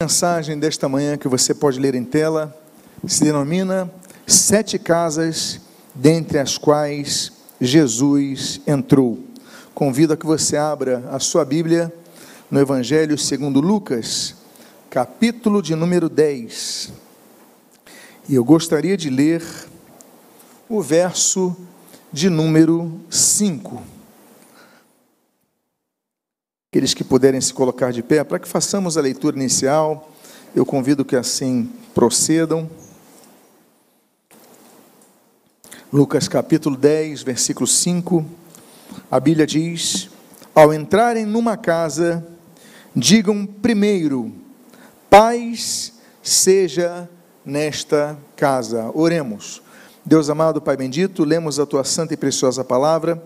A mensagem desta manhã que você pode ler em tela se denomina Sete Casas, dentre as quais Jesus entrou. Convido a que você abra a sua Bíblia no Evangelho segundo Lucas, capítulo de número 10. E eu gostaria de ler o verso de número 5. Aqueles que puderem se colocar de pé, para que façamos a leitura inicial, eu convido que assim procedam. Lucas capítulo 10, versículo 5, a Bíblia diz: Ao entrarem numa casa, digam primeiro, paz seja nesta casa. Oremos. Deus amado, Pai bendito, lemos a tua santa e preciosa palavra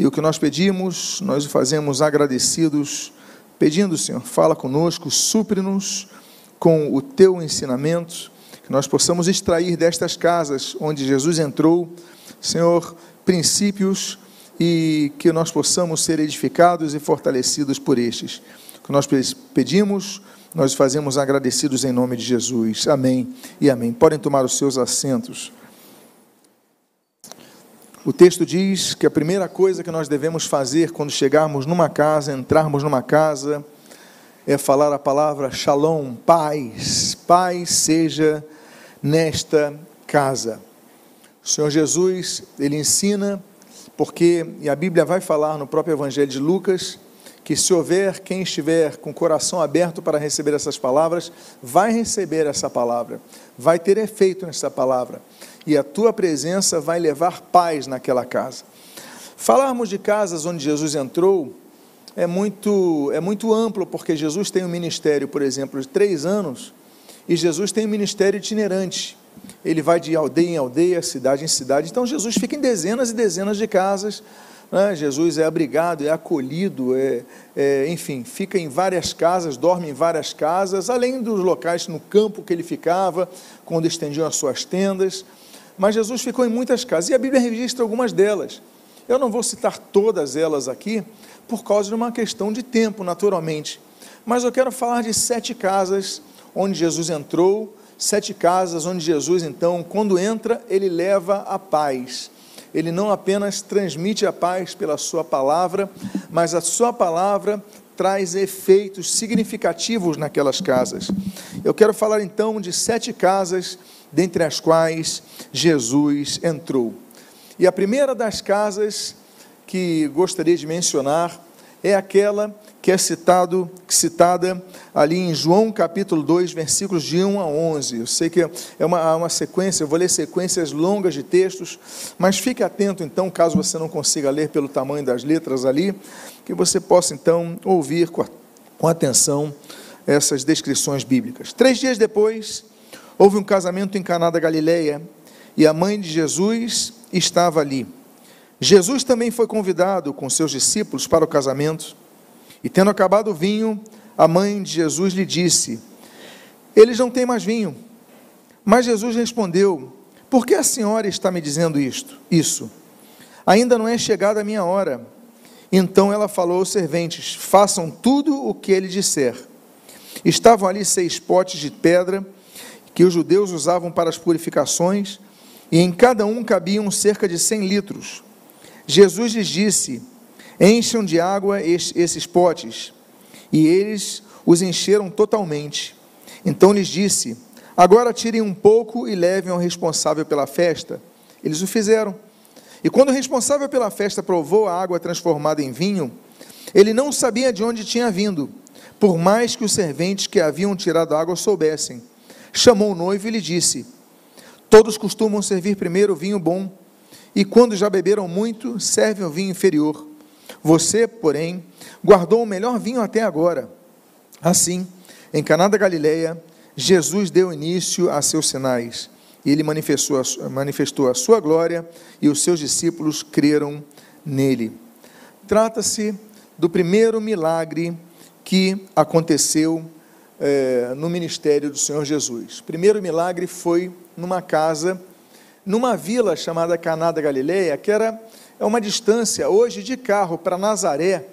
e o que nós pedimos, nós o fazemos agradecidos, pedindo, Senhor, fala conosco, supre-nos com o teu ensinamento, que nós possamos extrair destas casas onde Jesus entrou, Senhor, princípios e que nós possamos ser edificados e fortalecidos por estes. O que nós pedimos, nós fazemos agradecidos em nome de Jesus. Amém e amém. Podem tomar os seus assentos. O texto diz que a primeira coisa que nós devemos fazer quando chegarmos numa casa, entrarmos numa casa, é falar a palavra shalom, paz. Paz seja nesta casa. O Senhor Jesus, ele ensina, porque, e a Bíblia vai falar no próprio Evangelho de Lucas, que se houver quem estiver com o coração aberto para receber essas palavras, vai receber essa palavra, vai ter efeito nessa palavra e a tua presença vai levar paz naquela casa. Falarmos de casas onde Jesus entrou é muito, é muito amplo, porque Jesus tem um ministério, por exemplo, de três anos, e Jesus tem um ministério itinerante. Ele vai de aldeia em aldeia, cidade em cidade. Então Jesus fica em dezenas e dezenas de casas. Né? Jesus é abrigado, é acolhido, é, é, enfim, fica em várias casas, dorme em várias casas, além dos locais no campo que ele ficava, quando estendiam as suas tendas mas Jesus ficou em muitas casas, e a Bíblia registra algumas delas. Eu não vou citar todas elas aqui, por causa de uma questão de tempo, naturalmente. Mas eu quero falar de sete casas onde Jesus entrou, sete casas onde Jesus, então, quando entra, ele leva a paz. Ele não apenas transmite a paz pela sua palavra, mas a sua palavra traz efeitos significativos naquelas casas. Eu quero falar então de sete casas dentre as quais Jesus entrou. E a primeira das casas que gostaria de mencionar é aquela que é citado, citada ali em João capítulo 2, versículos de 1 a 11. Eu sei que é uma, uma sequência, eu vou ler sequências longas de textos, mas fique atento então, caso você não consiga ler pelo tamanho das letras ali, que você possa então ouvir com, a, com atenção essas descrições bíblicas. Três dias depois, Houve um casamento em Caná da Galileia e a mãe de Jesus estava ali. Jesus também foi convidado com seus discípulos para o casamento. E tendo acabado o vinho, a mãe de Jesus lhe disse: Eles não têm mais vinho. Mas Jesus respondeu: Por que a senhora está me dizendo isto? Isso. Ainda não é chegada a minha hora. Então ela falou aos serventes: Façam tudo o que ele disser. Estavam ali seis potes de pedra que os judeus usavam para as purificações, e em cada um cabiam cerca de cem litros. Jesus lhes disse: Encham de água esses potes. E eles os encheram totalmente. Então lhes disse: Agora tirem um pouco e levem ao responsável pela festa. Eles o fizeram. E quando o responsável pela festa provou a água transformada em vinho, ele não sabia de onde tinha vindo, por mais que os serventes que haviam tirado a água soubessem chamou o noivo e lhe disse: Todos costumam servir primeiro o vinho bom, e quando já beberam muito, servem o vinho inferior. Você, porém, guardou o melhor vinho até agora. Assim, em Caná da Galileia, Jesus deu início a seus sinais. Ele manifestou a, manifestou a sua glória e os seus discípulos creram nele. Trata-se do primeiro milagre que aconteceu é, no ministério do Senhor Jesus. O primeiro milagre foi numa casa, numa vila chamada Caná da Galileia, que era é uma distância hoje de carro para Nazaré,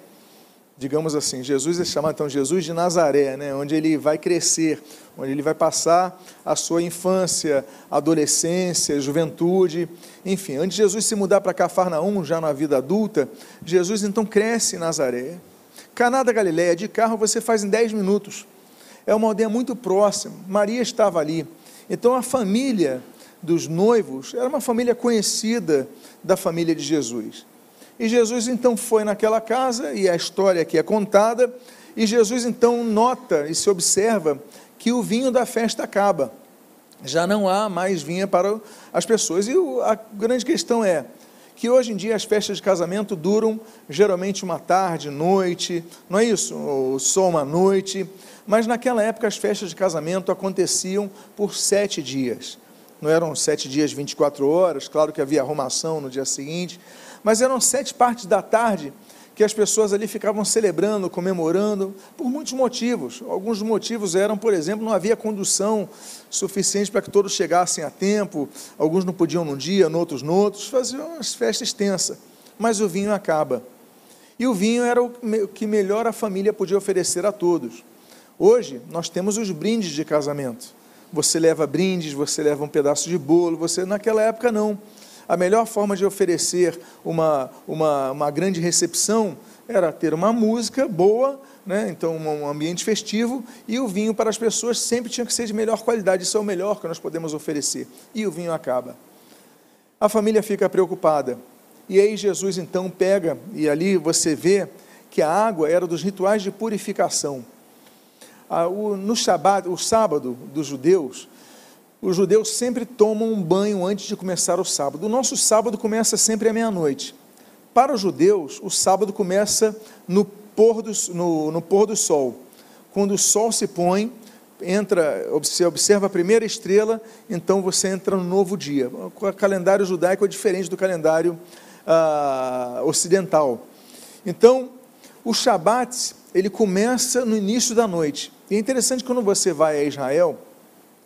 digamos assim, Jesus é chamado então Jesus de Nazaré, né, onde ele vai crescer, onde ele vai passar a sua infância, adolescência, juventude, enfim, antes de Jesus se mudar para Cafarnaum, já na vida adulta, Jesus então cresce em Nazaré. Caná da Galileia, de carro você faz em 10 minutos. É uma aldeia muito próxima. Maria estava ali. Então a família dos noivos era uma família conhecida da família de Jesus. E Jesus então foi naquela casa, e a história aqui é contada, e Jesus então nota e se observa que o vinho da festa acaba. Já não há mais vinho para as pessoas. E a grande questão é que hoje em dia as festas de casamento duram geralmente uma tarde, noite, não é isso? Ou só uma noite. Mas naquela época as festas de casamento aconteciam por sete dias. Não eram sete dias, 24 horas, claro que havia arrumação no dia seguinte, mas eram sete partes da tarde que as pessoas ali ficavam celebrando, comemorando, por muitos motivos. Alguns motivos eram, por exemplo, não havia condução suficiente para que todos chegassem a tempo, alguns não podiam num dia, outros no outros, faziam uma festa extensa. Mas o vinho acaba. E o vinho era o que melhor a família podia oferecer a todos. Hoje, nós temos os brindes de casamento. Você leva brindes, você leva um pedaço de bolo, você naquela época não a melhor forma de oferecer uma, uma, uma grande recepção era ter uma música boa, né? então um ambiente festivo, e o vinho para as pessoas sempre tinha que ser de melhor qualidade, isso é o melhor que nós podemos oferecer. E o vinho acaba. A família fica preocupada. E aí Jesus então pega, e ali você vê que a água era dos rituais de purificação. No Shabat, o sábado dos judeus, os judeus sempre tomam um banho antes de começar o sábado. O nosso sábado começa sempre à meia-noite. Para os judeus, o sábado começa no pôr, do, no, no pôr do sol. Quando o sol se põe, entra, você observa a primeira estrela, então você entra no novo dia. O calendário judaico é diferente do calendário ah, ocidental. Então, o Shabat, ele começa no início da noite. E é interessante quando você vai a Israel,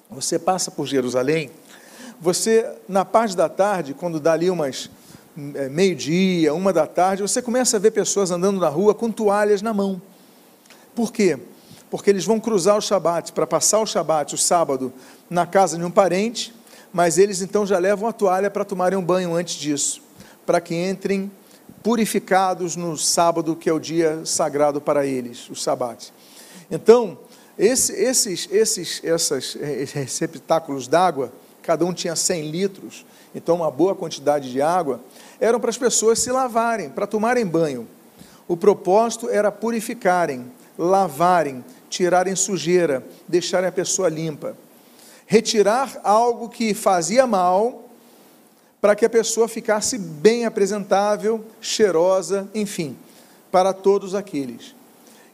você passa por Jerusalém, você, na parte da tarde, quando dá ali umas é, meio-dia, uma da tarde, você começa a ver pessoas andando na rua com toalhas na mão. Por quê? Porque eles vão cruzar o Shabat, para passar o Shabat, o sábado, na casa de um parente, mas eles então já levam a toalha para tomarem um banho antes disso, para que entrem purificados no sábado, que é o dia sagrado para eles, o Shabat. Então, esse, esses, esses essas receptáculos d'água, cada um tinha 100 litros, então uma boa quantidade de água, eram para as pessoas se lavarem, para tomarem banho. O propósito era purificarem, lavarem, tirarem sujeira, deixarem a pessoa limpa. Retirar algo que fazia mal, para que a pessoa ficasse bem apresentável, cheirosa, enfim, para todos aqueles.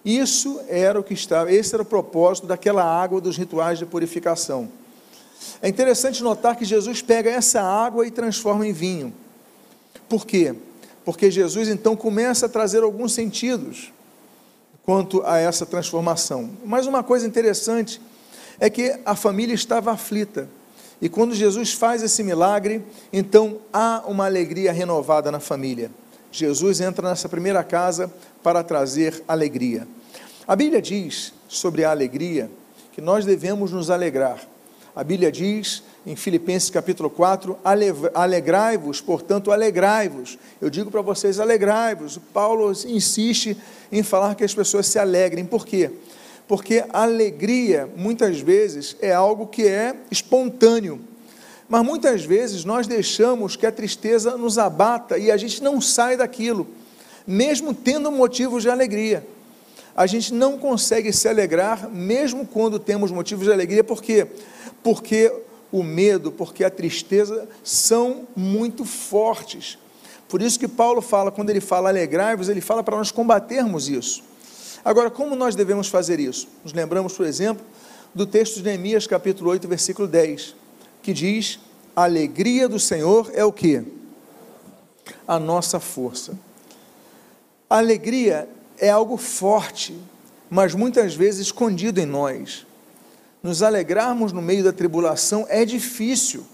Isso era o que estava, esse era o propósito daquela água dos rituais de purificação. É interessante notar que Jesus pega essa água e transforma em vinho. Por quê? Porque Jesus então começa a trazer alguns sentidos quanto a essa transformação. Mas uma coisa interessante é que a família estava aflita. E quando Jesus faz esse milagre, então há uma alegria renovada na família. Jesus entra nessa primeira casa para trazer alegria. A Bíblia diz sobre a alegria que nós devemos nos alegrar. A Bíblia diz em Filipenses capítulo 4, alegrai-vos, portanto, alegrai-vos. Eu digo para vocês, alegrai-vos. Paulo insiste em falar que as pessoas se alegrem. Por quê? Porque alegria, muitas vezes, é algo que é espontâneo. Mas muitas vezes nós deixamos que a tristeza nos abata e a gente não sai daquilo, mesmo tendo motivos de alegria a gente não consegue se alegrar, mesmo quando temos motivos de alegria, por quê? Porque o medo, porque a tristeza são muito fortes. Por isso que Paulo fala, quando ele fala alegrai-vos, ele fala para nós combatermos isso. Agora, como nós devemos fazer isso? Nos lembramos, por exemplo, do texto de Neemias, capítulo 8, versículo 10, que diz: A alegria do Senhor é o que? A nossa força. A alegria é algo forte, mas muitas vezes escondido em nós. Nos alegrarmos no meio da tribulação é difícil,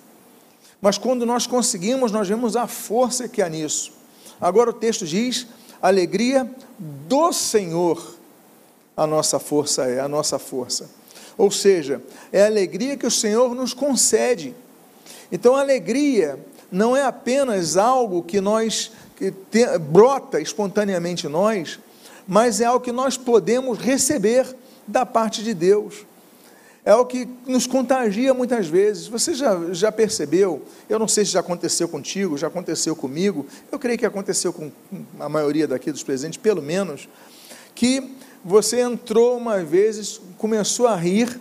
mas quando nós conseguimos, nós vemos a força que há nisso. Agora o texto diz: alegria do Senhor, a nossa força é, a nossa força. Ou seja, é a alegria que o Senhor nos concede. Então, a alegria não é apenas algo que nós que te, brota espontaneamente em nós, mas é algo que nós podemos receber da parte de Deus. É o que nos contagia muitas vezes. Você já, já percebeu? Eu não sei se já aconteceu contigo, já aconteceu comigo. Eu creio que aconteceu com a maioria daqui dos presentes, pelo menos, que você entrou uma vez, começou a rir,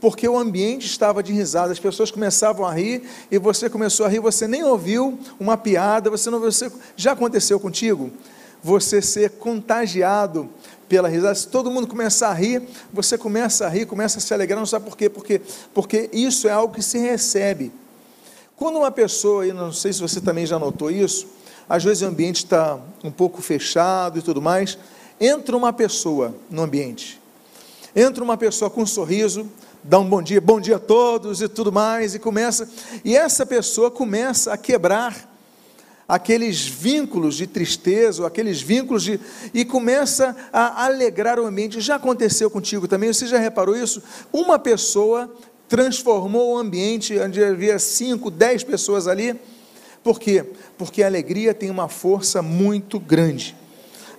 porque o ambiente estava de risada, as pessoas começavam a rir e você começou a rir, você nem ouviu uma piada, você não você já aconteceu contigo? Você ser contagiado pela risada, se todo mundo começar a rir, você começa a rir, começa a se alegrar, não sabe por quê? Porque, porque isso é algo que se recebe. Quando uma pessoa, e não sei se você também já notou isso, às vezes o ambiente está um pouco fechado e tudo mais, entra uma pessoa no ambiente, entra uma pessoa com um sorriso, dá um bom dia, bom dia a todos e tudo mais, e começa, e essa pessoa começa a quebrar aqueles vínculos de tristeza, ou aqueles vínculos de. e começa a alegrar o ambiente. Já aconteceu contigo também? Você já reparou isso? Uma pessoa transformou o ambiente onde havia cinco, dez pessoas ali. Por quê? Porque a alegria tem uma força muito grande.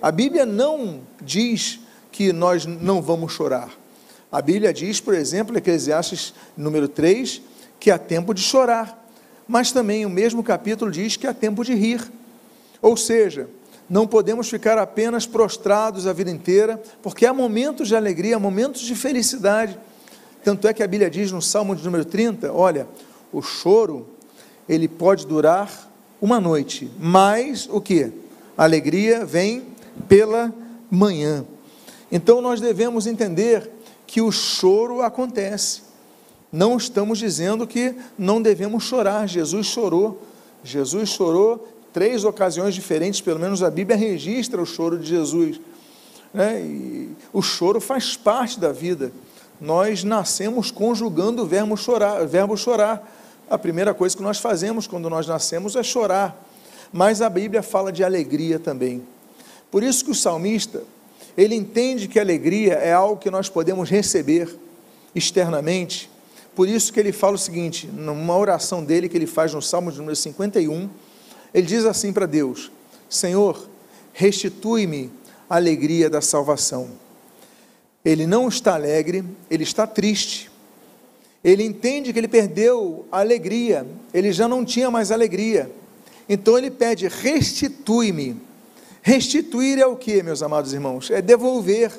A Bíblia não diz que nós não vamos chorar. A Bíblia diz, por exemplo, Eclesiastes número 3, que há tempo de chorar, mas também o mesmo capítulo diz que há tempo de rir. Ou seja, não podemos ficar apenas prostrados a vida inteira, porque há momentos de alegria, momentos de felicidade. Tanto é que a Bíblia diz no Salmo de número 30, olha, o choro, ele pode durar uma noite, mas o que? A alegria vem pela manhã. Então nós devemos entender que o choro acontece. Não estamos dizendo que não devemos chorar. Jesus chorou. Jesus chorou três ocasiões diferentes, pelo menos a Bíblia registra o choro de Jesus. Né? E o choro faz parte da vida. Nós nascemos conjugando o verbo chorar, verbo chorar. A primeira coisa que nós fazemos quando nós nascemos é chorar. Mas a Bíblia fala de alegria também. Por isso que o salmista, ele entende que alegria é algo que nós podemos receber externamente. Por isso que ele fala o seguinte, numa oração dele que ele faz no Salmo de número 51, ele diz assim para Deus: Senhor, restitui-me a alegria da salvação. Ele não está alegre, ele está triste. Ele entende que ele perdeu a alegria, ele já não tinha mais alegria. Então ele pede: restitui-me Restituir é o que, meus amados irmãos? É devolver.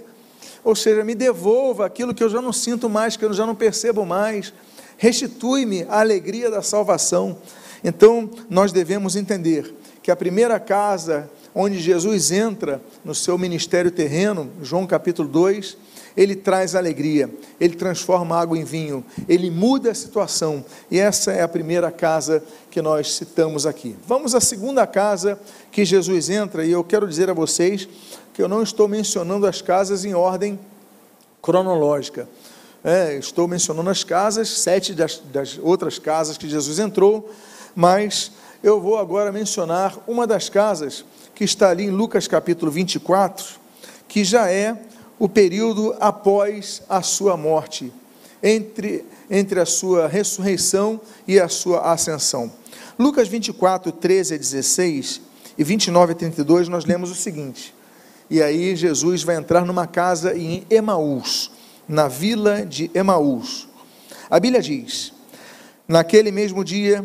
Ou seja, me devolva aquilo que eu já não sinto mais, que eu já não percebo mais. Restitui-me a alegria da salvação. Então, nós devemos entender que a primeira casa onde Jesus entra no seu ministério terreno, João capítulo 2, ele traz alegria, ele transforma água em vinho, ele muda a situação. E essa é a primeira casa que nós citamos aqui. Vamos à segunda casa que Jesus entra, e eu quero dizer a vocês que eu não estou mencionando as casas em ordem cronológica. É, estou mencionando as casas, sete das, das outras casas que Jesus entrou, mas eu vou agora mencionar uma das casas que está ali em Lucas capítulo 24, que já é o período após a sua morte, entre, entre a sua ressurreição e a sua ascensão. Lucas 24, 13 a 16 e 29 a 32, nós lemos o seguinte: E aí Jesus vai entrar numa casa em Emaús, na vila de Emaús. A Bíblia diz: Naquele mesmo dia,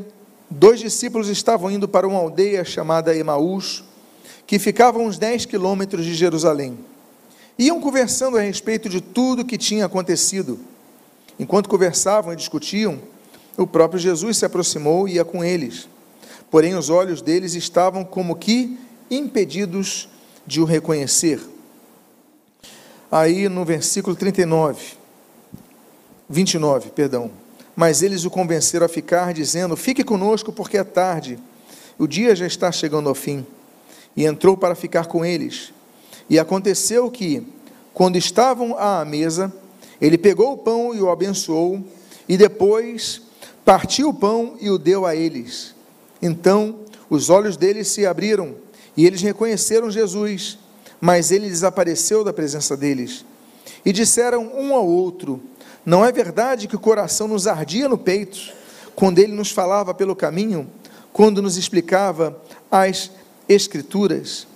dois discípulos estavam indo para uma aldeia chamada Emaús, que ficava a uns 10 quilômetros de Jerusalém. Iam conversando a respeito de tudo que tinha acontecido. Enquanto conversavam e discutiam, o próprio Jesus se aproximou e ia com eles. Porém, os olhos deles estavam como que impedidos de o reconhecer. Aí no versículo 39, 29, perdão. Mas eles o convenceram a ficar, dizendo: Fique conosco, porque é tarde, o dia já está chegando ao fim. E entrou para ficar com eles. E aconteceu que, quando estavam à mesa, ele pegou o pão e o abençoou, e depois partiu o pão e o deu a eles. Então os olhos deles se abriram, E eles reconheceram Jesus, mas ele desapareceu da presença deles. E disseram um ao outro: Não é verdade que o coração nos ardia no peito, quando ele nos falava pelo caminho, quando nos explicava as Escrituras?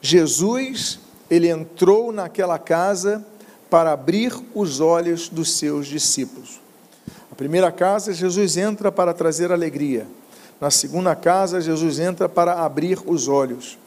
Jesus, ele entrou naquela casa para abrir os olhos dos seus discípulos. A primeira casa, Jesus entra para trazer alegria. Na segunda casa, Jesus entra para abrir os olhos.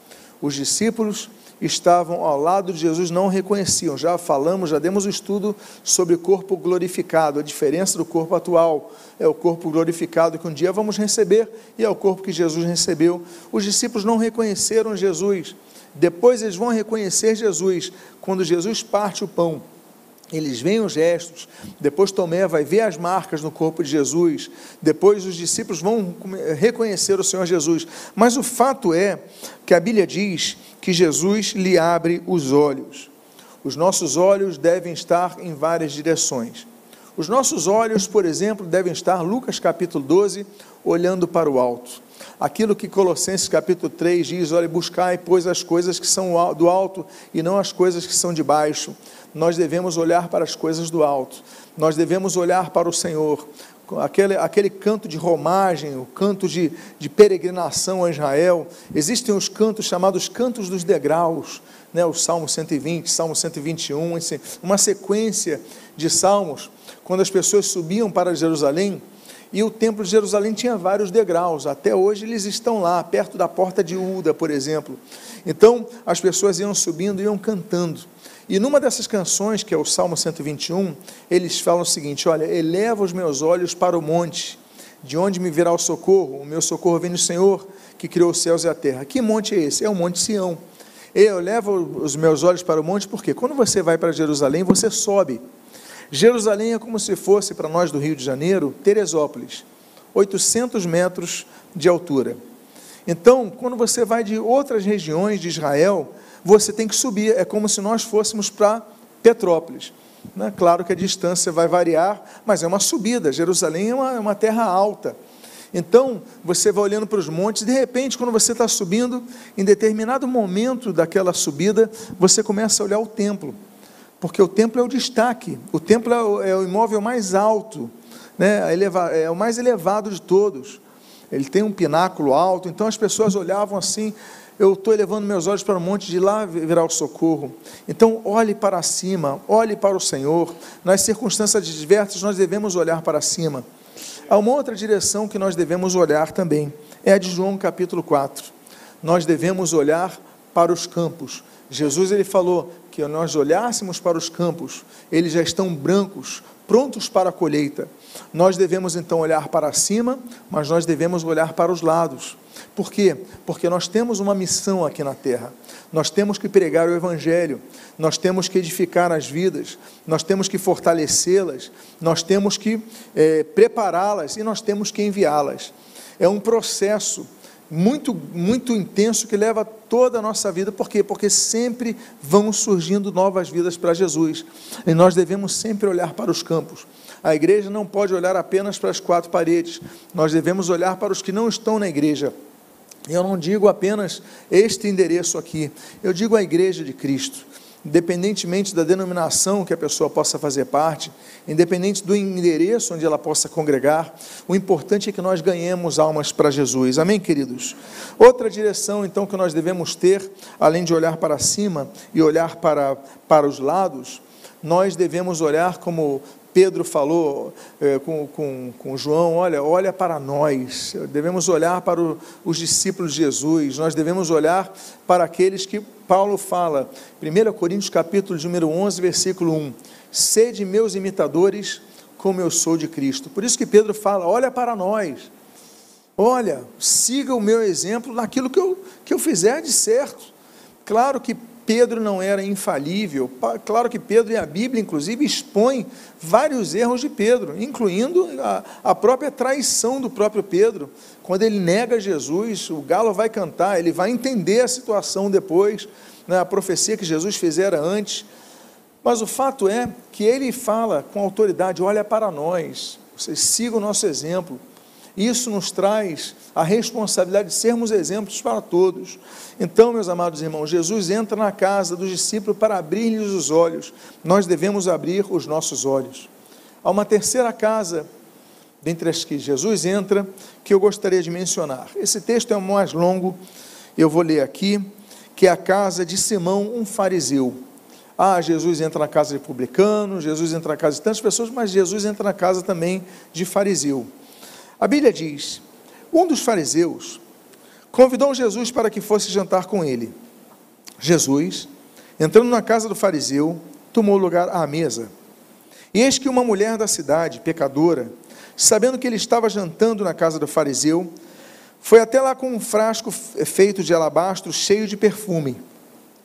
Os discípulos estavam ao lado de Jesus, não o reconheciam. Já falamos, já demos o um estudo sobre corpo glorificado. A diferença do corpo atual é o corpo glorificado que um dia vamos receber e é o corpo que Jesus recebeu. Os discípulos não reconheceram Jesus. Depois eles vão reconhecer Jesus quando Jesus parte o pão eles veem os gestos, depois Tomé vai ver as marcas no corpo de Jesus, depois os discípulos vão reconhecer o Senhor Jesus. Mas o fato é que a Bíblia diz que Jesus lhe abre os olhos. Os nossos olhos devem estar em várias direções. Os nossos olhos, por exemplo, devem estar, Lucas capítulo 12, olhando para o alto. Aquilo que Colossenses capítulo 3 diz: olha, buscai, pois, as coisas que são do alto e não as coisas que são de baixo. Nós devemos olhar para as coisas do alto, nós devemos olhar para o Senhor. Aquele, aquele canto de romagem, o canto de, de peregrinação a Israel, existem os cantos chamados cantos dos degraus, né, o Salmo 120, Salmo 121, uma sequência de salmos, quando as pessoas subiam para Jerusalém, e o templo de Jerusalém tinha vários degraus, até hoje eles estão lá, perto da porta de Uda, por exemplo. Então as pessoas iam subindo e iam cantando. E numa dessas canções, que é o Salmo 121, eles falam o seguinte: Olha, eleva os meus olhos para o monte, de onde me virá o socorro? O meu socorro vem do Senhor, que criou os céus e a terra. Que monte é esse? É o Monte Sião. Eu levo os meus olhos para o monte, porque quando você vai para Jerusalém, você sobe. Jerusalém é como se fosse, para nós do Rio de Janeiro, Teresópolis, 800 metros de altura. Então, quando você vai de outras regiões de Israel, você tem que subir. É como se nós fôssemos para Petrópolis. Né? Claro que a distância vai variar, mas é uma subida. Jerusalém é uma, é uma terra alta. Então, você vai olhando para os montes, de repente, quando você está subindo, em determinado momento daquela subida, você começa a olhar o templo, porque o templo é o destaque, o templo é o, é o imóvel mais alto, né? é o mais elevado de todos. Ele tem um pináculo alto, então as pessoas olhavam assim, eu estou elevando meus olhos para o monte de lá virá o socorro. Então, olhe para cima, olhe para o Senhor. Nas circunstâncias diversas, nós devemos olhar para cima. Há uma outra direção que nós devemos olhar também, é a de João capítulo 4. Nós devemos olhar para os campos. Jesus ele falou que nós olhássemos para os campos, eles já estão brancos, prontos para a colheita. Nós devemos então olhar para cima, mas nós devemos olhar para os lados. Por quê? Porque nós temos uma missão aqui na terra. Nós temos que pregar o Evangelho, nós temos que edificar as vidas, nós temos que fortalecê-las, nós temos que é, prepará-las e nós temos que enviá-las. É um processo muito, muito intenso que leva toda a nossa vida. Por quê? Porque sempre vão surgindo novas vidas para Jesus. E nós devemos sempre olhar para os campos. A igreja não pode olhar apenas para as quatro paredes, nós devemos olhar para os que não estão na igreja. Eu não digo apenas este endereço aqui, eu digo a igreja de Cristo. Independentemente da denominação que a pessoa possa fazer parte, independente do endereço onde ela possa congregar, o importante é que nós ganhemos almas para Jesus. Amém, queridos? Outra direção, então, que nós devemos ter, além de olhar para cima e olhar para, para os lados, nós devemos olhar como Pedro falou é, com, com, com João: olha, olha para nós, devemos olhar para o, os discípulos de Jesus, nós devemos olhar para aqueles que Paulo fala, 1 Coríntios capítulo número 11, versículo 1: sede meus imitadores, como eu sou de Cristo. Por isso que Pedro fala: olha para nós, olha, siga o meu exemplo naquilo que eu, que eu fizer de certo. Claro que Pedro não era infalível. Claro que Pedro, e a Bíblia, inclusive, expõe vários erros de Pedro, incluindo a, a, própria traição do próprio Pedro. Quando ele nega Jesus, o galo vai cantar, ele vai entender a situação depois, né, a profecia que Jesus fizera antes. Mas o fato é que ele fala com autoridade: olha para nós, vocês sigam o nosso exemplo. Isso nos traz a responsabilidade de sermos exemplos para todos. Então, meus amados irmãos, Jesus entra na casa dos discípulos para abrir-lhes os olhos. Nós devemos abrir os nossos olhos. Há uma terceira casa, dentre as que Jesus entra, que eu gostaria de mencionar. Esse texto é o mais longo, eu vou ler aqui, que é a casa de Simão, um fariseu. Ah, Jesus entra na casa de publicano, Jesus entra na casa de tantas pessoas, mas Jesus entra na casa também de fariseu. A Bíblia diz: um dos fariseus convidou Jesus para que fosse jantar com ele. Jesus, entrando na casa do fariseu, tomou lugar à mesa. E eis que uma mulher da cidade, pecadora, sabendo que ele estava jantando na casa do fariseu, foi até lá com um frasco feito de alabastro cheio de perfume.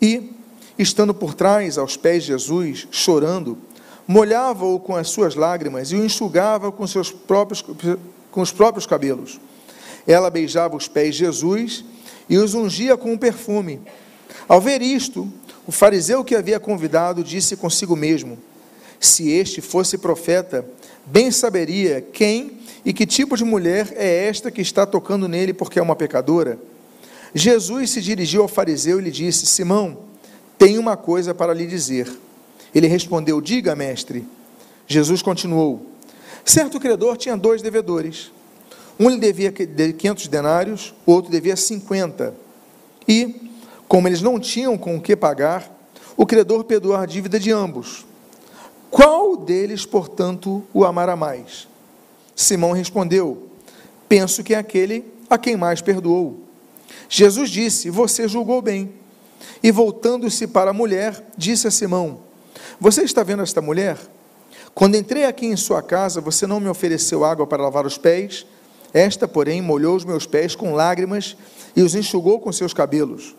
E, estando por trás, aos pés de Jesus, chorando, molhava-o com as suas lágrimas e o enxugava com seus próprios com os próprios cabelos. Ela beijava os pés de Jesus e os ungia com um perfume. Ao ver isto, o fariseu que havia convidado disse consigo mesmo: Se este fosse profeta, bem saberia quem e que tipo de mulher é esta que está tocando nele porque é uma pecadora. Jesus se dirigiu ao fariseu e lhe disse: Simão, tenho uma coisa para lhe dizer. Ele respondeu: Diga, mestre. Jesus continuou: Certo credor tinha dois devedores. Um lhe devia 500 denários, o outro devia 50. E, como eles não tinham com o que pagar, o credor perdoou a dívida de ambos. Qual deles, portanto, o amará mais? Simão respondeu: Penso que é aquele a quem mais perdoou. Jesus disse: Você julgou bem. E voltando-se para a mulher, disse a Simão: Você está vendo esta mulher? Quando entrei aqui em sua casa, você não me ofereceu água para lavar os pés. Esta, porém, molhou os meus pés com lágrimas e os enxugou com seus cabelos.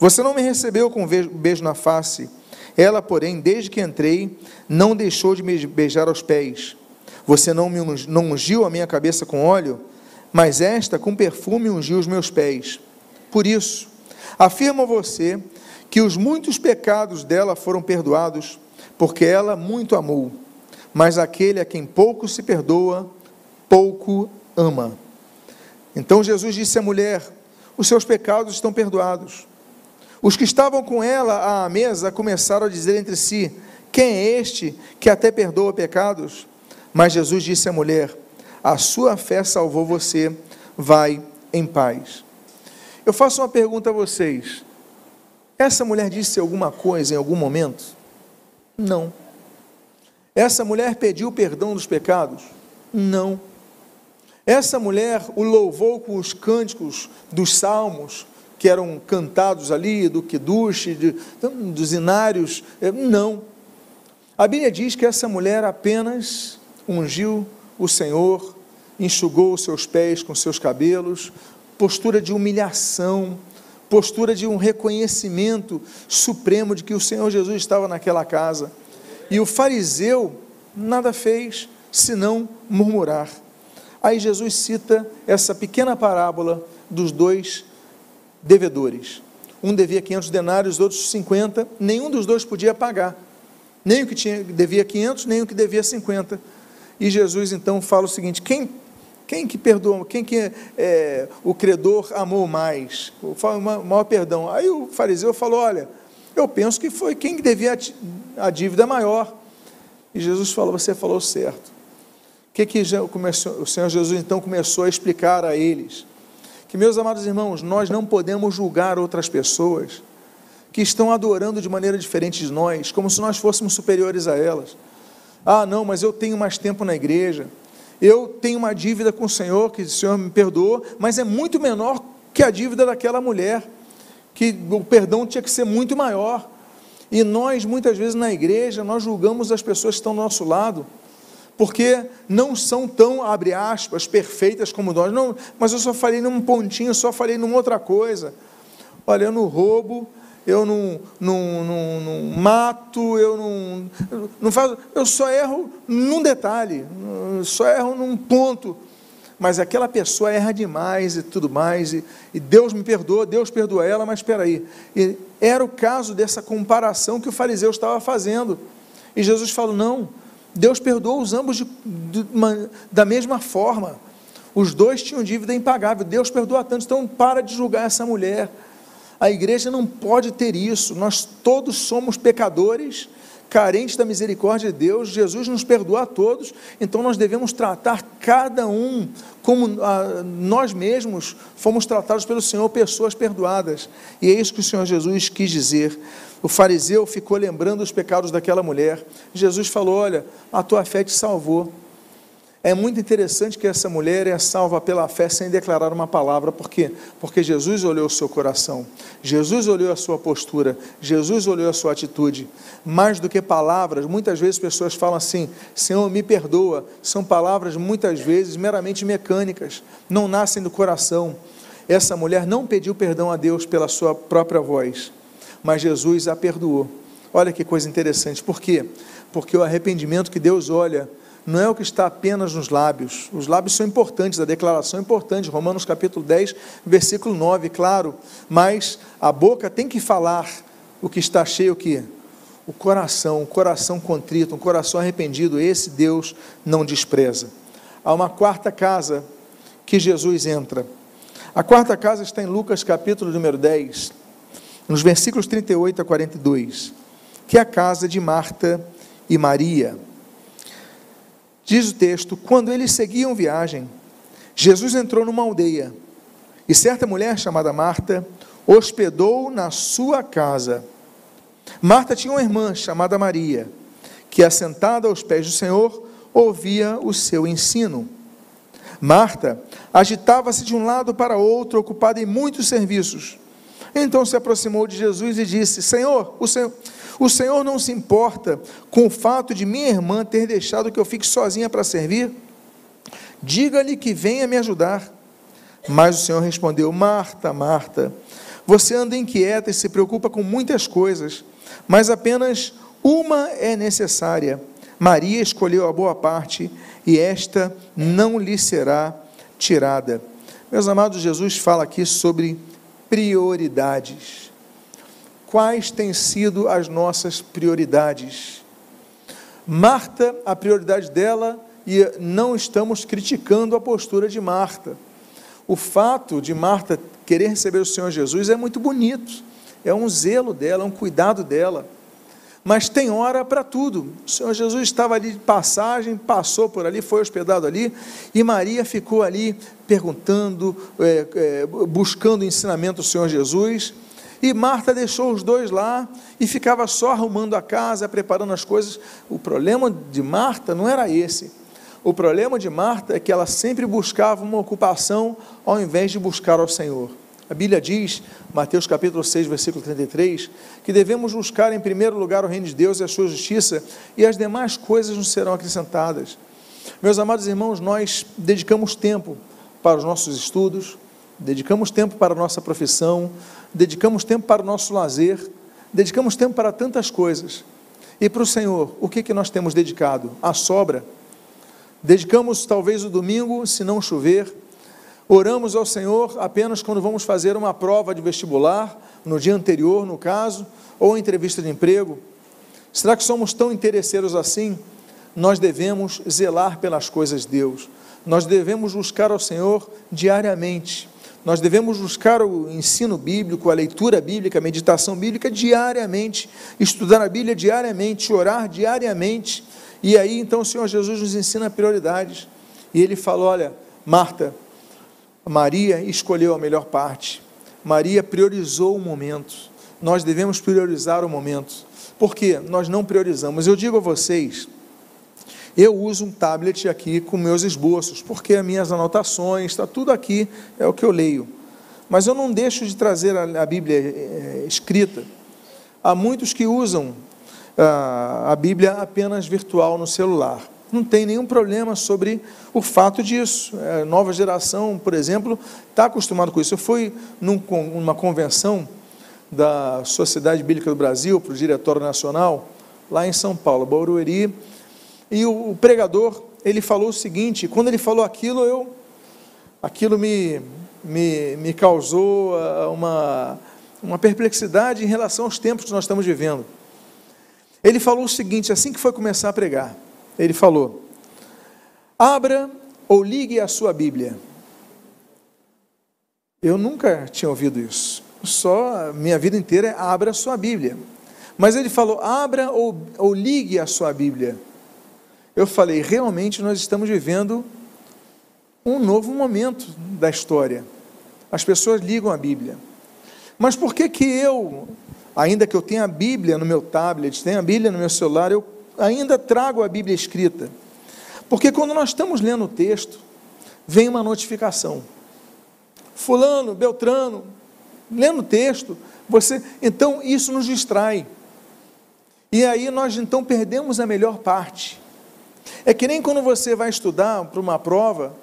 Você não me recebeu com um beijo na face. Ela, porém, desde que entrei, não deixou de me beijar aos pés. Você não me não ungiu a minha cabeça com óleo, mas esta com perfume ungiu os meus pés. Por isso, afirmo a você que os muitos pecados dela foram perdoados, porque ela muito amou mas aquele a quem pouco se perdoa, pouco ama. Então Jesus disse à mulher: Os seus pecados estão perdoados. Os que estavam com ela à mesa começaram a dizer entre si: Quem é este que até perdoa pecados? Mas Jesus disse à mulher: A sua fé salvou você, vai em paz. Eu faço uma pergunta a vocês: essa mulher disse alguma coisa em algum momento? Não. Essa mulher pediu perdão dos pecados? Não. Essa mulher o louvou com os cânticos dos salmos que eram cantados ali, do Kiddush, de, dos inários? É, não. A Bíblia diz que essa mulher apenas ungiu o Senhor, enxugou os seus pés com seus cabelos, postura de humilhação, postura de um reconhecimento supremo de que o Senhor Jesus estava naquela casa. E o fariseu nada fez senão murmurar. Aí Jesus cita essa pequena parábola dos dois devedores. Um devia 500 denários, outros 50. Nenhum dos dois podia pagar. Nem o que tinha, devia 500, nem o que devia 50. E Jesus então fala o seguinte: quem, quem que perdoa, quem que é, o credor amou mais? O maior perdão. Aí o fariseu falou: olha, eu penso que foi quem devia a dívida maior. E Jesus falou: Você falou certo. O que, que o Senhor Jesus então começou a explicar a eles? Que, meus amados irmãos, nós não podemos julgar outras pessoas que estão adorando de maneira diferente de nós, como se nós fôssemos superiores a elas. Ah, não, mas eu tenho mais tempo na igreja, eu tenho uma dívida com o Senhor, que o Senhor me perdoou, mas é muito menor que a dívida daquela mulher que o perdão tinha que ser muito maior. E nós, muitas vezes na igreja, nós julgamos as pessoas que estão ao nosso lado, porque não são tão, abre aspas, perfeitas como nós. Não, mas eu só falei num pontinho, só falei numa outra coisa. Olha, eu não roubo, eu não, não, não, não mato, eu não, não faço, eu só erro num detalhe, só erro num ponto mas aquela pessoa erra demais e tudo mais, e, e Deus me perdoa, Deus perdoa ela, mas espera aí. E era o caso dessa comparação que o fariseu estava fazendo. E Jesus falou: não, Deus perdoa os ambos de, de uma, da mesma forma. Os dois tinham dívida impagável. Deus perdoa tanto. Então, para de julgar essa mulher. A igreja não pode ter isso. Nós todos somos pecadores, carentes da misericórdia de Deus. Jesus nos perdoa a todos. Então, nós devemos tratar cada um como ah, nós mesmos fomos tratados pelo Senhor, pessoas perdoadas. E é isso que o Senhor Jesus quis dizer. O fariseu ficou lembrando os pecados daquela mulher. Jesus falou: Olha, a tua fé te salvou. É muito interessante que essa mulher é salva pela fé sem declarar uma palavra. Por quê? Porque Jesus olhou o seu coração, Jesus olhou a sua postura, Jesus olhou a sua atitude. Mais do que palavras, muitas vezes pessoas falam assim: Senhor, me perdoa. São palavras muitas vezes meramente mecânicas, não nascem do coração. Essa mulher não pediu perdão a Deus pela sua própria voz, mas Jesus a perdoou. Olha que coisa interessante. Por quê? Porque o arrependimento que Deus olha não é o que está apenas nos lábios. Os lábios são importantes, a declaração é importante. Romanos capítulo 10, versículo 9, claro. Mas a boca tem que falar o que está cheio o que? O coração, o coração contrito, um coração arrependido, esse Deus não despreza. Há uma quarta casa que Jesus entra. A quarta casa está em Lucas capítulo número 10, nos versículos 38 a 42, que é a casa de Marta e Maria. Diz o texto: quando eles seguiam viagem, Jesus entrou numa aldeia e certa mulher chamada Marta hospedou na sua casa. Marta tinha uma irmã chamada Maria, que assentada aos pés do Senhor ouvia o seu ensino. Marta agitava-se de um lado para outro, ocupada em muitos serviços. Então se aproximou de Jesus e disse: Senhor, o Senhor, o Senhor não se importa com o fato de minha irmã ter deixado que eu fique sozinha para servir? Diga-lhe que venha me ajudar. Mas o Senhor respondeu: Marta, Marta, você anda inquieta e se preocupa com muitas coisas, mas apenas uma é necessária. Maria escolheu a boa parte e esta não lhe será tirada. Meus amados, Jesus fala aqui sobre prioridades quais têm sido as nossas prioridades. Marta, a prioridade dela, e não estamos criticando a postura de Marta. O fato de Marta querer receber o Senhor Jesus é muito bonito, é um zelo dela, é um cuidado dela. Mas tem hora para tudo. O Senhor Jesus estava ali de passagem, passou por ali, foi hospedado ali, e Maria ficou ali perguntando, é, é, buscando ensinamento do Senhor Jesus. E Marta deixou os dois lá e ficava só arrumando a casa, preparando as coisas. O problema de Marta não era esse. O problema de Marta é que ela sempre buscava uma ocupação ao invés de buscar ao Senhor. A Bíblia diz, Mateus capítulo 6, versículo 33, que devemos buscar em primeiro lugar o reino de Deus e a sua justiça, e as demais coisas nos serão acrescentadas. Meus amados irmãos, nós dedicamos tempo para os nossos estudos, dedicamos tempo para a nossa profissão, dedicamos tempo para o nosso lazer, dedicamos tempo para tantas coisas. E para o Senhor, o que, que nós temos dedicado? A sobra. Dedicamos talvez o domingo, se não chover. Oramos ao Senhor apenas quando vamos fazer uma prova de vestibular, no dia anterior, no caso, ou entrevista de emprego. Será que somos tão interesseiros assim? Nós devemos zelar pelas coisas de Deus. Nós devemos buscar ao Senhor diariamente. Nós devemos buscar o ensino bíblico, a leitura bíblica, a meditação bíblica diariamente, estudar a Bíblia diariamente, orar diariamente. E aí então o Senhor Jesus nos ensina prioridades. E ele falou: Olha, Marta, Maria escolheu a melhor parte. Maria priorizou o momento. Nós devemos priorizar o momento. Por quê? Nós não priorizamos. Eu digo a vocês eu uso um tablet aqui com meus esboços, porque as minhas anotações, está tudo aqui, é o que eu leio. Mas eu não deixo de trazer a, a Bíblia é, escrita. Há muitos que usam a, a Bíblia apenas virtual no celular. Não tem nenhum problema sobre o fato disso. A nova geração, por exemplo, está acostumada com isso. Eu fui num, numa convenção da Sociedade Bíblica do Brasil, para o Diretório Nacional, lá em São Paulo, Barueri, e o, pregador, ele falou o seguinte, quando ele falou aquilo, eu aquilo me, me, me causou ah, uma, uma perplexidade em relação aos tempos que nós estamos vivendo. Ele falou o seguinte, assim que foi começar a pregar, ele falou: abra ou ligue a sua Bíblia. Eu nunca tinha ouvido isso. Só minha vida inteira é abra a sua Bíblia. Mas ele falou, abra ou, ou ligue a sua Bíblia. Eu falei, realmente nós estamos vivendo um novo momento da história. As pessoas ligam a Bíblia. Mas por que que eu, ainda que eu tenha a Bíblia no meu tablet, tenha a Bíblia no meu celular, eu ainda trago a Bíblia escrita? Porque quando nós estamos lendo o texto, vem uma notificação. Fulano, Beltrano, lendo o texto, você, então isso nos distrai. E aí nós então perdemos a melhor parte. É que nem quando você vai estudar para uma prova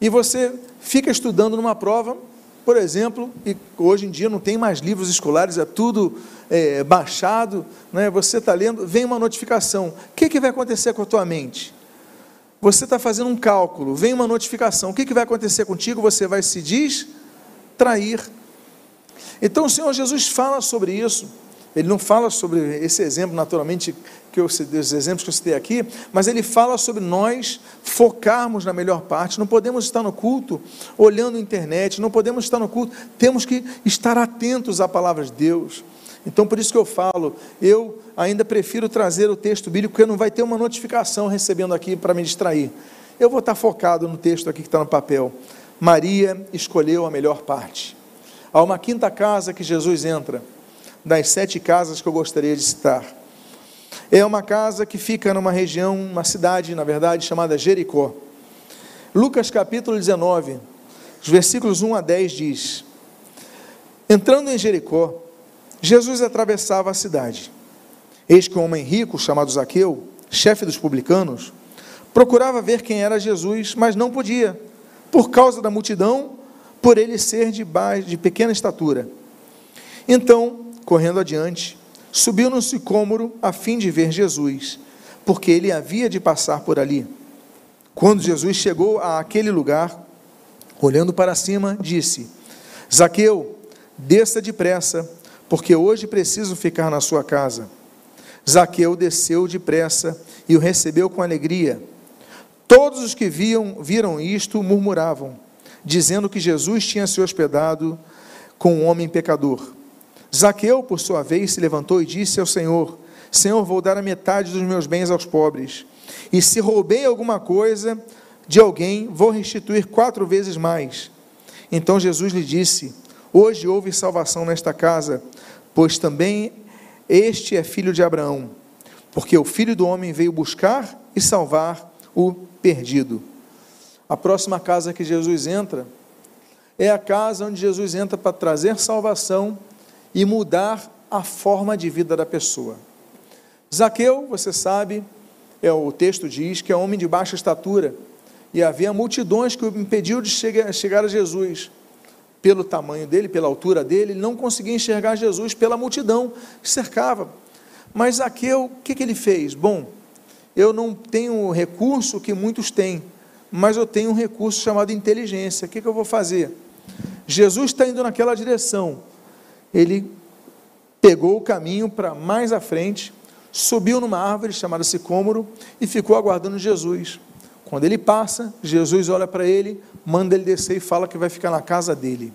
e você fica estudando numa prova, por exemplo, e hoje em dia não tem mais livros escolares, é tudo é, baixado, né? você está lendo, vem uma notificação. O que, que vai acontecer com a tua mente? Você está fazendo um cálculo, vem uma notificação. O que, que vai acontecer contigo? Você vai se distrair. Então o Senhor Jesus fala sobre isso. Ele não fala sobre esse exemplo, naturalmente, que eu, os exemplos que eu citei aqui, mas ele fala sobre nós focarmos na melhor parte. Não podemos estar no culto olhando a internet, não podemos estar no culto, temos que estar atentos à palavra de Deus. Então, por isso que eu falo, eu ainda prefiro trazer o texto bíblico, porque não vai ter uma notificação recebendo aqui para me distrair. Eu vou estar focado no texto aqui que está no papel. Maria escolheu a melhor parte. Há uma quinta casa que Jesus entra das sete casas que eu gostaria de citar. É uma casa que fica numa região, uma cidade, na verdade, chamada Jericó. Lucas capítulo 19, os versículos 1 a 10 diz: Entrando em Jericó, Jesus atravessava a cidade. Eis que um homem rico, chamado Zaqueu, chefe dos publicanos, procurava ver quem era Jesus, mas não podia, por causa da multidão, por ele ser de, baixo, de pequena estatura. Então, correndo adiante, subiu no sicômoro a fim de ver Jesus, porque ele havia de passar por ali. Quando Jesus chegou àquele lugar, olhando para cima, disse: Zaqueu, desça depressa, porque hoje preciso ficar na sua casa. Zaqueu desceu depressa e o recebeu com alegria. Todos os que viam, viram isto murmuravam, dizendo que Jesus tinha se hospedado com um homem pecador. Zaqueu, por sua vez, se levantou e disse ao Senhor: Senhor, vou dar a metade dos meus bens aos pobres. E se roubei alguma coisa de alguém, vou restituir quatro vezes mais. Então Jesus lhe disse: Hoje houve salvação nesta casa, pois também este é filho de Abraão, porque o filho do homem veio buscar e salvar o perdido. A próxima casa que Jesus entra é a casa onde Jesus entra para trazer salvação e mudar a forma de vida da pessoa. Zaqueu, você sabe, é o texto diz que é homem de baixa estatura e havia multidões que o impediu de chegar a Jesus. Pelo tamanho dele, pela altura dele, ele não conseguia enxergar Jesus pela multidão que cercava. Mas Zaqueu, o que, que ele fez? Bom, eu não tenho o recurso que muitos têm, mas eu tenho um recurso chamado inteligência. O que, que eu vou fazer? Jesus está indo naquela direção ele pegou o caminho para mais à frente, subiu numa árvore chamada sicômoro e ficou aguardando Jesus. Quando ele passa, Jesus olha para ele, manda ele descer e fala que vai ficar na casa dele.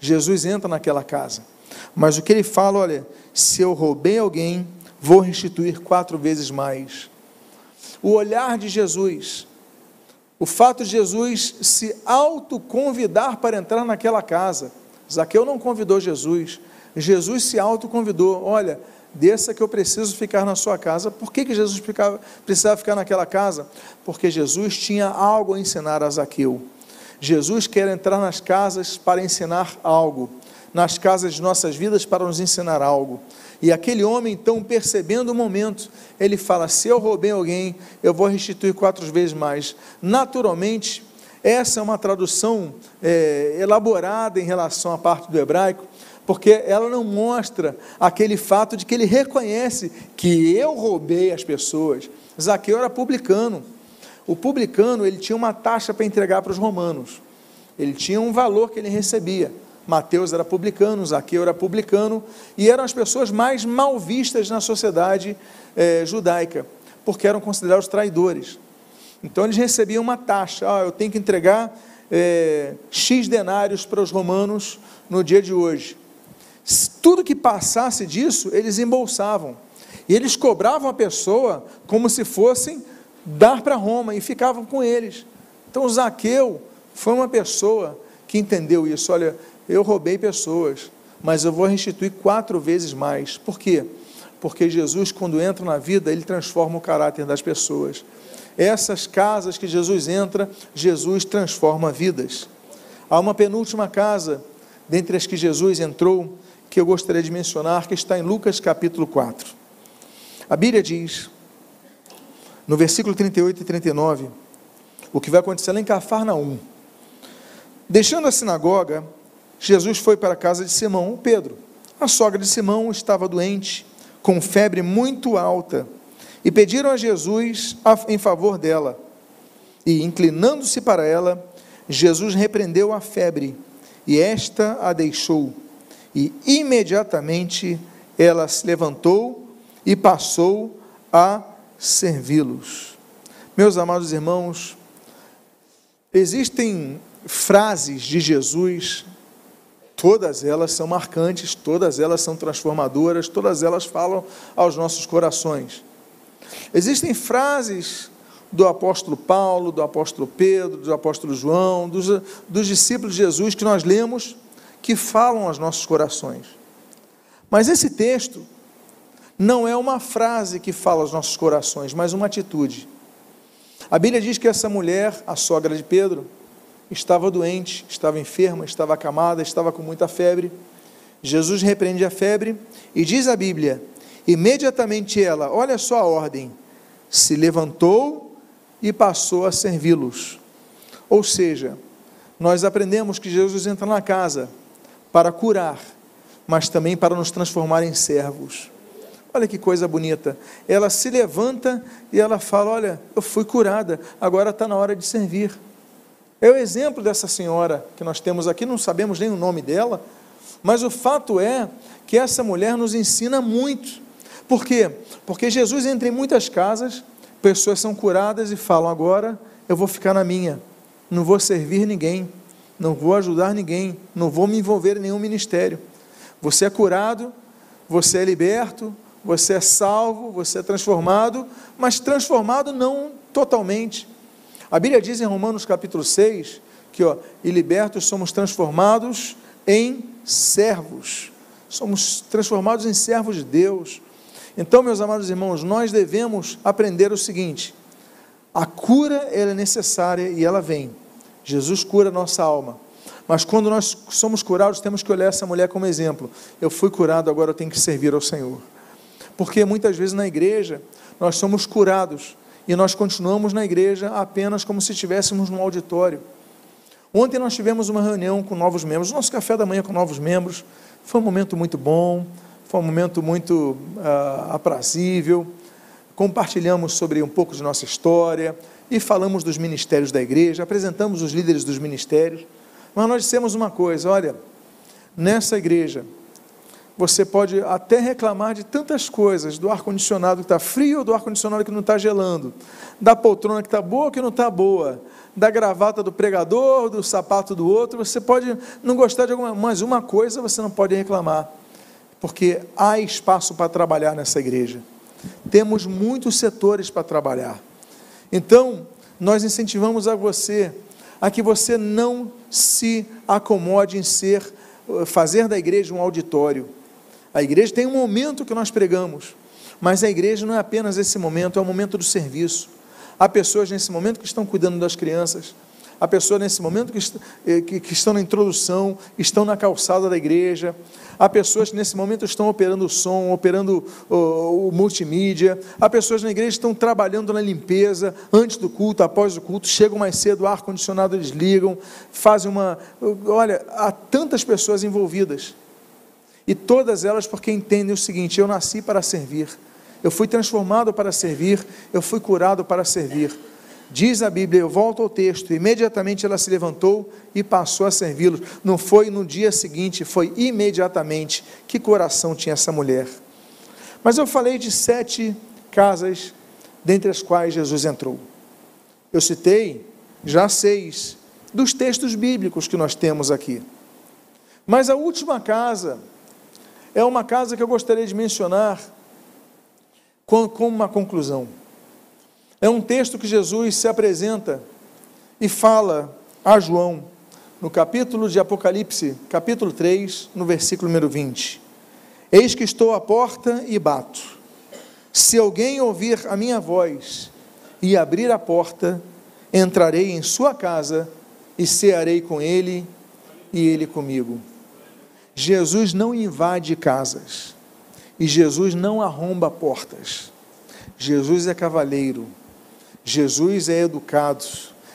Jesus entra naquela casa. Mas o que ele fala, olha, se eu roubei alguém, vou restituir quatro vezes mais. O olhar de Jesus, o fato de Jesus se autoconvidar para entrar naquela casa, Zaqueu não convidou Jesus, Jesus se autoconvidou. Olha, desça que eu preciso ficar na sua casa. Por que, que Jesus ficava, precisava ficar naquela casa? Porque Jesus tinha algo a ensinar a Zaqueu. Jesus quer entrar nas casas para ensinar algo, nas casas de nossas vidas para nos ensinar algo. E aquele homem, então, percebendo o momento, ele fala: se eu roubei alguém, eu vou restituir quatro vezes mais. Naturalmente, essa é uma tradução é, elaborada em relação à parte do hebraico, porque ela não mostra aquele fato de que ele reconhece que eu roubei as pessoas. Zaqueu era publicano. O publicano ele tinha uma taxa para entregar para os romanos. Ele tinha um valor que ele recebia. Mateus era publicano, Zaqueu era publicano, e eram as pessoas mais mal vistas na sociedade é, judaica, porque eram considerados traidores. Então eles recebiam uma taxa. Ah, eu tenho que entregar é, X denários para os romanos no dia de hoje. Tudo que passasse disso, eles embolsavam. E eles cobravam a pessoa como se fossem dar para Roma e ficavam com eles. Então Zaqueu foi uma pessoa que entendeu isso. Olha, eu roubei pessoas, mas eu vou restituir quatro vezes mais. Por quê? Porque Jesus, quando entra na vida, ele transforma o caráter das pessoas. Essas casas que Jesus entra, Jesus transforma vidas. Há uma penúltima casa, dentre as que Jesus entrou, que eu gostaria de mencionar, que está em Lucas capítulo 4. A Bíblia diz, no versículo 38 e 39, o que vai acontecer lá em Cafarnaum. Deixando a sinagoga, Jesus foi para a casa de Simão, Pedro. A sogra de Simão estava doente, com febre muito alta, e pediram a Jesus em favor dela. E, inclinando-se para ela, Jesus repreendeu a febre, e esta a deixou. E imediatamente ela se levantou e passou a servi-los. Meus amados irmãos, existem frases de Jesus, todas elas são marcantes, todas elas são transformadoras, todas elas falam aos nossos corações. Existem frases do apóstolo Paulo, do apóstolo Pedro, do apóstolo João, dos, dos discípulos de Jesus que nós lemos, que falam aos nossos corações. Mas esse texto não é uma frase que fala aos nossos corações, mas uma atitude. A Bíblia diz que essa mulher, a sogra de Pedro, estava doente, estava enferma, estava acamada, estava com muita febre. Jesus repreende a febre e diz a Bíblia: imediatamente ela, olha só a ordem, se levantou e passou a servi-los. Ou seja, nós aprendemos que Jesus entra na casa para curar, mas também para nos transformar em servos. Olha que coisa bonita. Ela se levanta e ela fala: Olha, eu fui curada, agora está na hora de servir. É o exemplo dessa senhora que nós temos aqui, não sabemos nem o nome dela, mas o fato é que essa mulher nos ensina muito. Por quê? Porque Jesus entra em muitas casas, pessoas são curadas e falam: Agora eu vou ficar na minha, não vou servir ninguém, não vou ajudar ninguém, não vou me envolver em nenhum ministério. Você é curado, você é liberto, você é salvo, você é transformado, mas transformado não totalmente. A Bíblia diz em Romanos capítulo 6 que, ó, e libertos somos transformados em servos. Somos transformados em servos de Deus. Então, meus amados irmãos, nós devemos aprender o seguinte: a cura ela é necessária e ela vem. Jesus cura a nossa alma. Mas quando nós somos curados, temos que olhar essa mulher como exemplo. Eu fui curado, agora eu tenho que servir ao Senhor. Porque muitas vezes na igreja nós somos curados e nós continuamos na igreja apenas como se estivéssemos num auditório. Ontem nós tivemos uma reunião com novos membros, nosso café da manhã com novos membros, foi um momento muito bom, foi um momento muito uh, aprazível. Compartilhamos sobre um pouco de nossa história e falamos dos ministérios da igreja, apresentamos os líderes dos ministérios. Mas nós dissemos uma coisa: olha, nessa igreja você pode até reclamar de tantas coisas, do ar-condicionado que está frio, do ar-condicionado que não está gelando, da poltrona que está boa ou que não está boa, da gravata do pregador, do sapato do outro, você pode não gostar de alguma, mas uma coisa você não pode reclamar, porque há espaço para trabalhar nessa igreja. Temos muitos setores para trabalhar. Então, nós incentivamos a você a que você não se acomode em ser fazer da igreja um auditório a igreja tem um momento que nós pregamos, mas a igreja não é apenas esse momento, é o momento do serviço. Há pessoas nesse momento que estão cuidando das crianças, há pessoas nesse momento que, eh, que, que estão na introdução, estão na calçada da igreja, há pessoas que nesse momento estão operando o som, operando o, o multimídia, há pessoas na igreja que estão trabalhando na limpeza, antes do culto, após o culto, chegam mais cedo, o ar-condicionado eles ligam, fazem uma. Olha, há tantas pessoas envolvidas. E todas elas porque entendem o seguinte: eu nasci para servir, eu fui transformado para servir, eu fui curado para servir. Diz a Bíblia, eu volto ao texto, imediatamente ela se levantou e passou a servi-los. Não foi no dia seguinte, foi imediatamente. Que coração tinha essa mulher? Mas eu falei de sete casas, dentre as quais Jesus entrou. Eu citei já seis dos textos bíblicos que nós temos aqui. Mas a última casa é uma casa que eu gostaria de mencionar como uma conclusão. É um texto que Jesus se apresenta e fala a João, no capítulo de Apocalipse, capítulo 3, no versículo número 20. Eis que estou à porta e bato. Se alguém ouvir a minha voz e abrir a porta, entrarei em sua casa e cearei com ele e ele comigo. Jesus não invade casas e Jesus não arromba portas. Jesus é cavaleiro, Jesus é educado,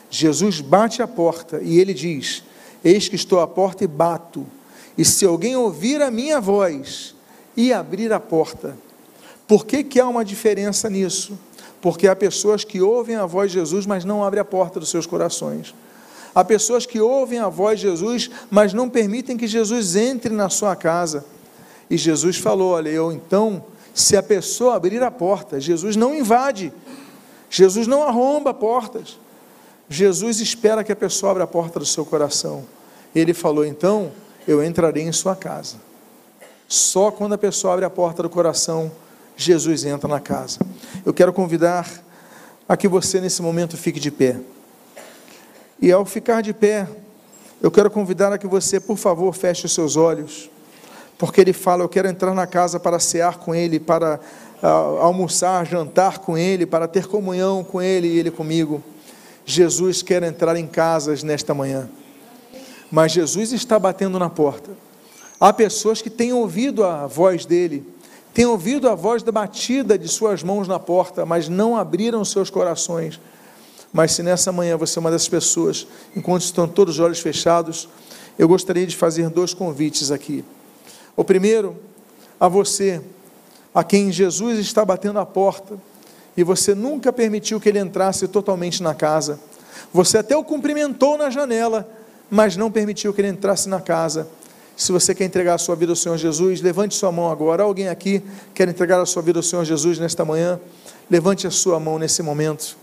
Jesus bate a porta e ele diz: Eis que estou à porta e bato, e se alguém ouvir a minha voz e abrir a porta, por que, que há uma diferença nisso? Porque há pessoas que ouvem a voz de Jesus, mas não abrem a porta dos seus corações. Há pessoas que ouvem a voz de Jesus, mas não permitem que Jesus entre na sua casa. E Jesus falou: Olha, eu então, se a pessoa abrir a porta, Jesus não invade, Jesus não arromba portas. Jesus espera que a pessoa abra a porta do seu coração. Ele falou: Então, eu entrarei em sua casa. Só quando a pessoa abre a porta do coração, Jesus entra na casa. Eu quero convidar a que você, nesse momento, fique de pé. E ao ficar de pé, eu quero convidar a que você, por favor, feche os seus olhos, porque ele fala: Eu quero entrar na casa para cear com ele, para almoçar, jantar com ele, para ter comunhão com ele e ele comigo. Jesus quer entrar em casas nesta manhã, mas Jesus está batendo na porta. Há pessoas que têm ouvido a voz dele, têm ouvido a voz da batida de suas mãos na porta, mas não abriram seus corações mas se nessa manhã você é uma dessas pessoas, enquanto estão todos os olhos fechados, eu gostaria de fazer dois convites aqui. O primeiro, a você, a quem Jesus está batendo a porta, e você nunca permitiu que ele entrasse totalmente na casa. Você até o cumprimentou na janela, mas não permitiu que ele entrasse na casa. Se você quer entregar a sua vida ao Senhor Jesus, levante sua mão agora. Alguém aqui quer entregar a sua vida ao Senhor Jesus nesta manhã? Levante a sua mão nesse momento.